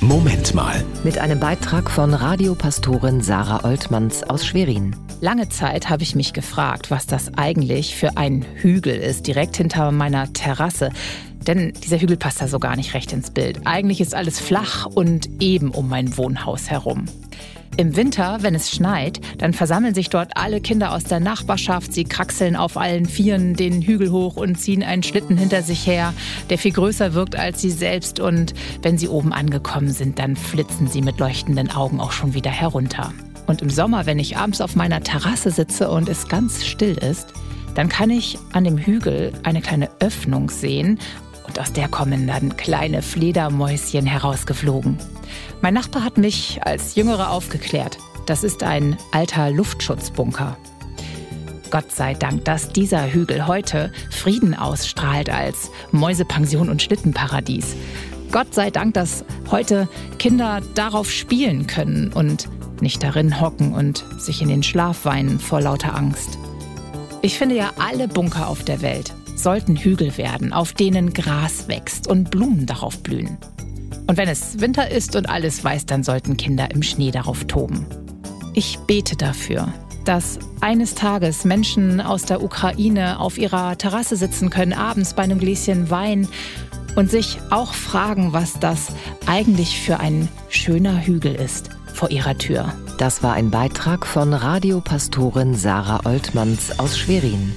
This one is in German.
Moment mal. Mit einem Beitrag von Radiopastorin Sarah Oltmanns aus Schwerin. Lange Zeit habe ich mich gefragt, was das eigentlich für ein Hügel ist, direkt hinter meiner Terrasse. Denn dieser Hügel passt da so gar nicht recht ins Bild. Eigentlich ist alles flach und eben um mein Wohnhaus herum. Im Winter, wenn es schneit, dann versammeln sich dort alle Kinder aus der Nachbarschaft. Sie kraxeln auf allen Vieren den Hügel hoch und ziehen einen Schlitten hinter sich her, der viel größer wirkt als sie selbst. Und wenn sie oben angekommen sind, dann flitzen sie mit leuchtenden Augen auch schon wieder herunter. Und im Sommer, wenn ich abends auf meiner Terrasse sitze und es ganz still ist, dann kann ich an dem Hügel eine kleine Öffnung sehen und aus der kommen dann kleine Fledermäuschen herausgeflogen. Mein Nachbar hat mich als Jüngere aufgeklärt. Das ist ein alter Luftschutzbunker. Gott sei Dank, dass dieser Hügel heute Frieden ausstrahlt als Mäusepension und Schlittenparadies. Gott sei Dank, dass heute Kinder darauf spielen können und nicht darin hocken und sich in den Schlaf weinen vor lauter Angst. Ich finde ja, alle Bunker auf der Welt sollten Hügel werden, auf denen Gras wächst und Blumen darauf blühen. Und wenn es Winter ist und alles weiß, dann sollten Kinder im Schnee darauf toben. Ich bete dafür, dass eines Tages Menschen aus der Ukraine auf ihrer Terrasse sitzen können, abends bei einem Gläschen Wein und sich auch fragen, was das eigentlich für ein schöner Hügel ist vor ihrer Tür. Das war ein Beitrag von Radiopastorin Sarah Oltmanns aus Schwerin.